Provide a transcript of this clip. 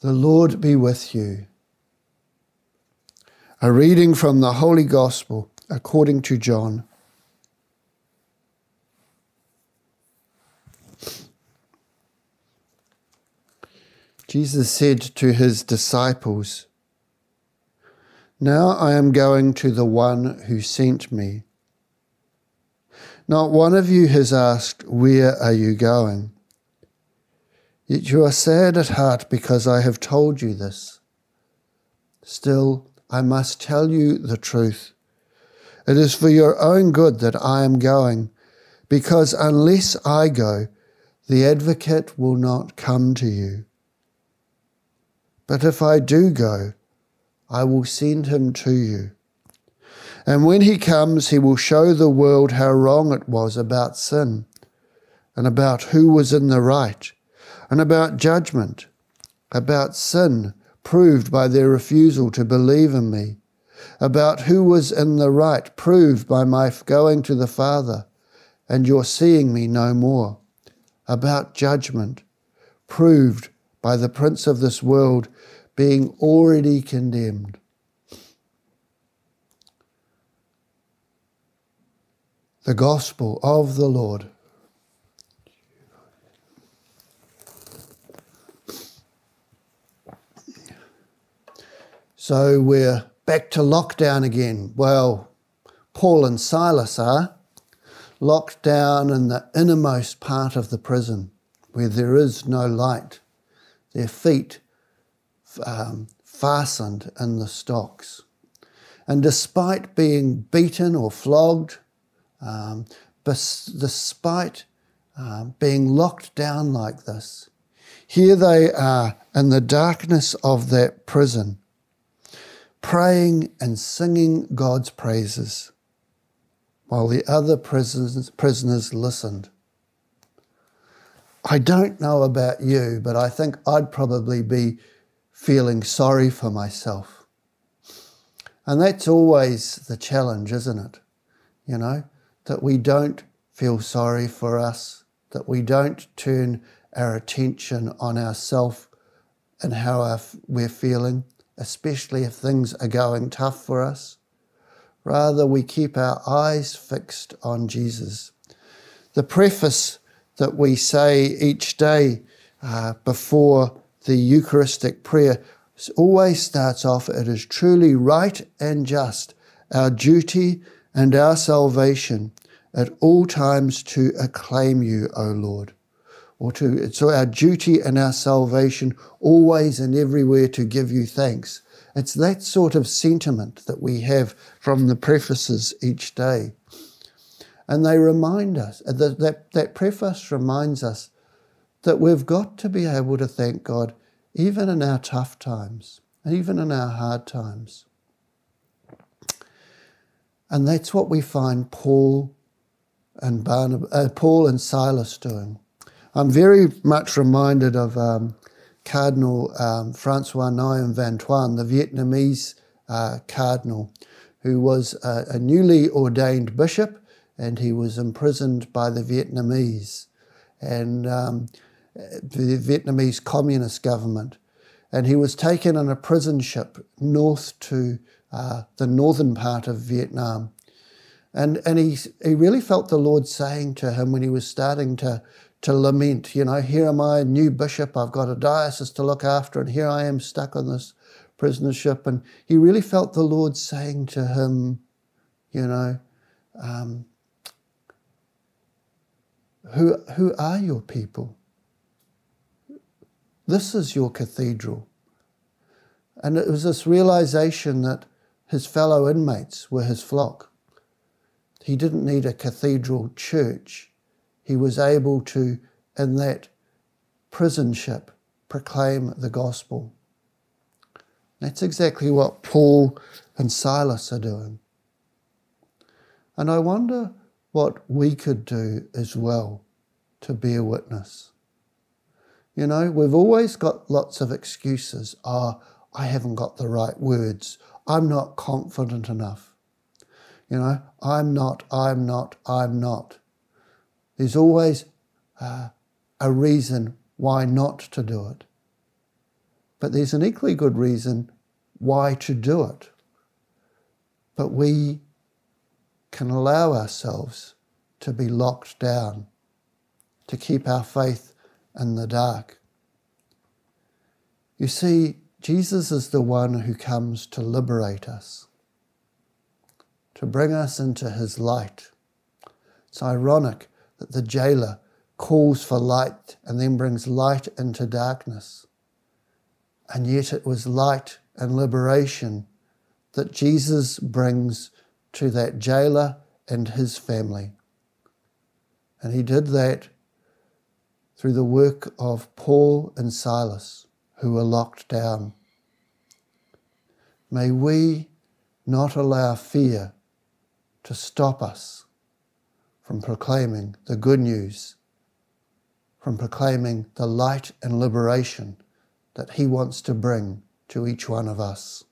The Lord be with you. A reading from the Holy Gospel according to John. Jesus said to his disciples, Now I am going to the one who sent me. Not one of you has asked, Where are you going? Yet you are sad at heart because I have told you this. Still, I must tell you the truth. It is for your own good that I am going, because unless I go, the advocate will not come to you. But if I do go, I will send him to you. And when he comes, he will show the world how wrong it was about sin and about who was in the right and about judgment, about sin proved by their refusal to believe in me, about who was in the right proved by my going to the Father and your seeing me no more, about judgment proved by the prince of this world being already condemned. The Gospel of the Lord. So we're back to lockdown again. Well, Paul and Silas are locked down in the innermost part of the prison where there is no light, their feet um, fastened in the stocks. And despite being beaten or flogged, um, despite um, being locked down like this, here they are in the darkness of that prison praying and singing God's praises while the other prisoners, prisoners listened. I don't know about you, but I think I'd probably be feeling sorry for myself. And that's always the challenge, isn't it? You know, that we don't feel sorry for us, that we don't turn our attention on ourselves and how our, we're feeling especially if things are going tough for us. Rather, we keep our eyes fixed on Jesus. The preface that we say each day uh, before the Eucharistic prayer always starts off it is truly right and just, our duty and our salvation at all times to acclaim you, O Lord or to it's our duty and our salvation always and everywhere to give you thanks. It's that sort of sentiment that we have from the prefaces each day. And they remind us, uh, that, that, that preface reminds us that we've got to be able to thank God even in our tough times, even in our hard times. And that's what we find Paul and Barnabas, uh, Paul and Silas doing. I'm very much reminded of um, Cardinal um, Francois Nguyen Van Thuan, the Vietnamese uh, cardinal, who was a, a, newly ordained bishop and he was imprisoned by the Vietnamese and um, the Vietnamese communist government. And he was taken in a prison ship north to uh, the northern part of Vietnam. And, and he, he really felt the Lord saying to him when he was starting to to lament. You know, here am I, new bishop, I've got a diocese to look after, and here I am stuck on this prisoner ship. And he really felt the Lord saying to him, you know, um, who, who are your people? This is your cathedral. And it was this realization that his fellow inmates were his flock. He didn't need a cathedral church he was able to, in that prison ship, proclaim the gospel. That's exactly what Paul and Silas are doing. And I wonder what we could do as well to bear witness. You know, we've always got lots of excuses. Oh, I haven't got the right words. I'm not confident enough. You know, I'm not, I'm not, I'm not. There's always uh, a reason why not to do it. but there's an equally good reason why to do it. But we can allow ourselves to be locked down, to keep our faith in the dark. You see, Jesus is the one who comes to liberate us, to bring us into his light. It's ironic that the jailer calls for light and then brings light into darkness. And yet it was light and liberation that Jesus brings to that jailer and his family. And he did that through the work of Paul and Silas, who were locked down. May we not allow fear to stop us from proclaiming the good news, from proclaiming the light and liberation that He wants to bring to each one of us.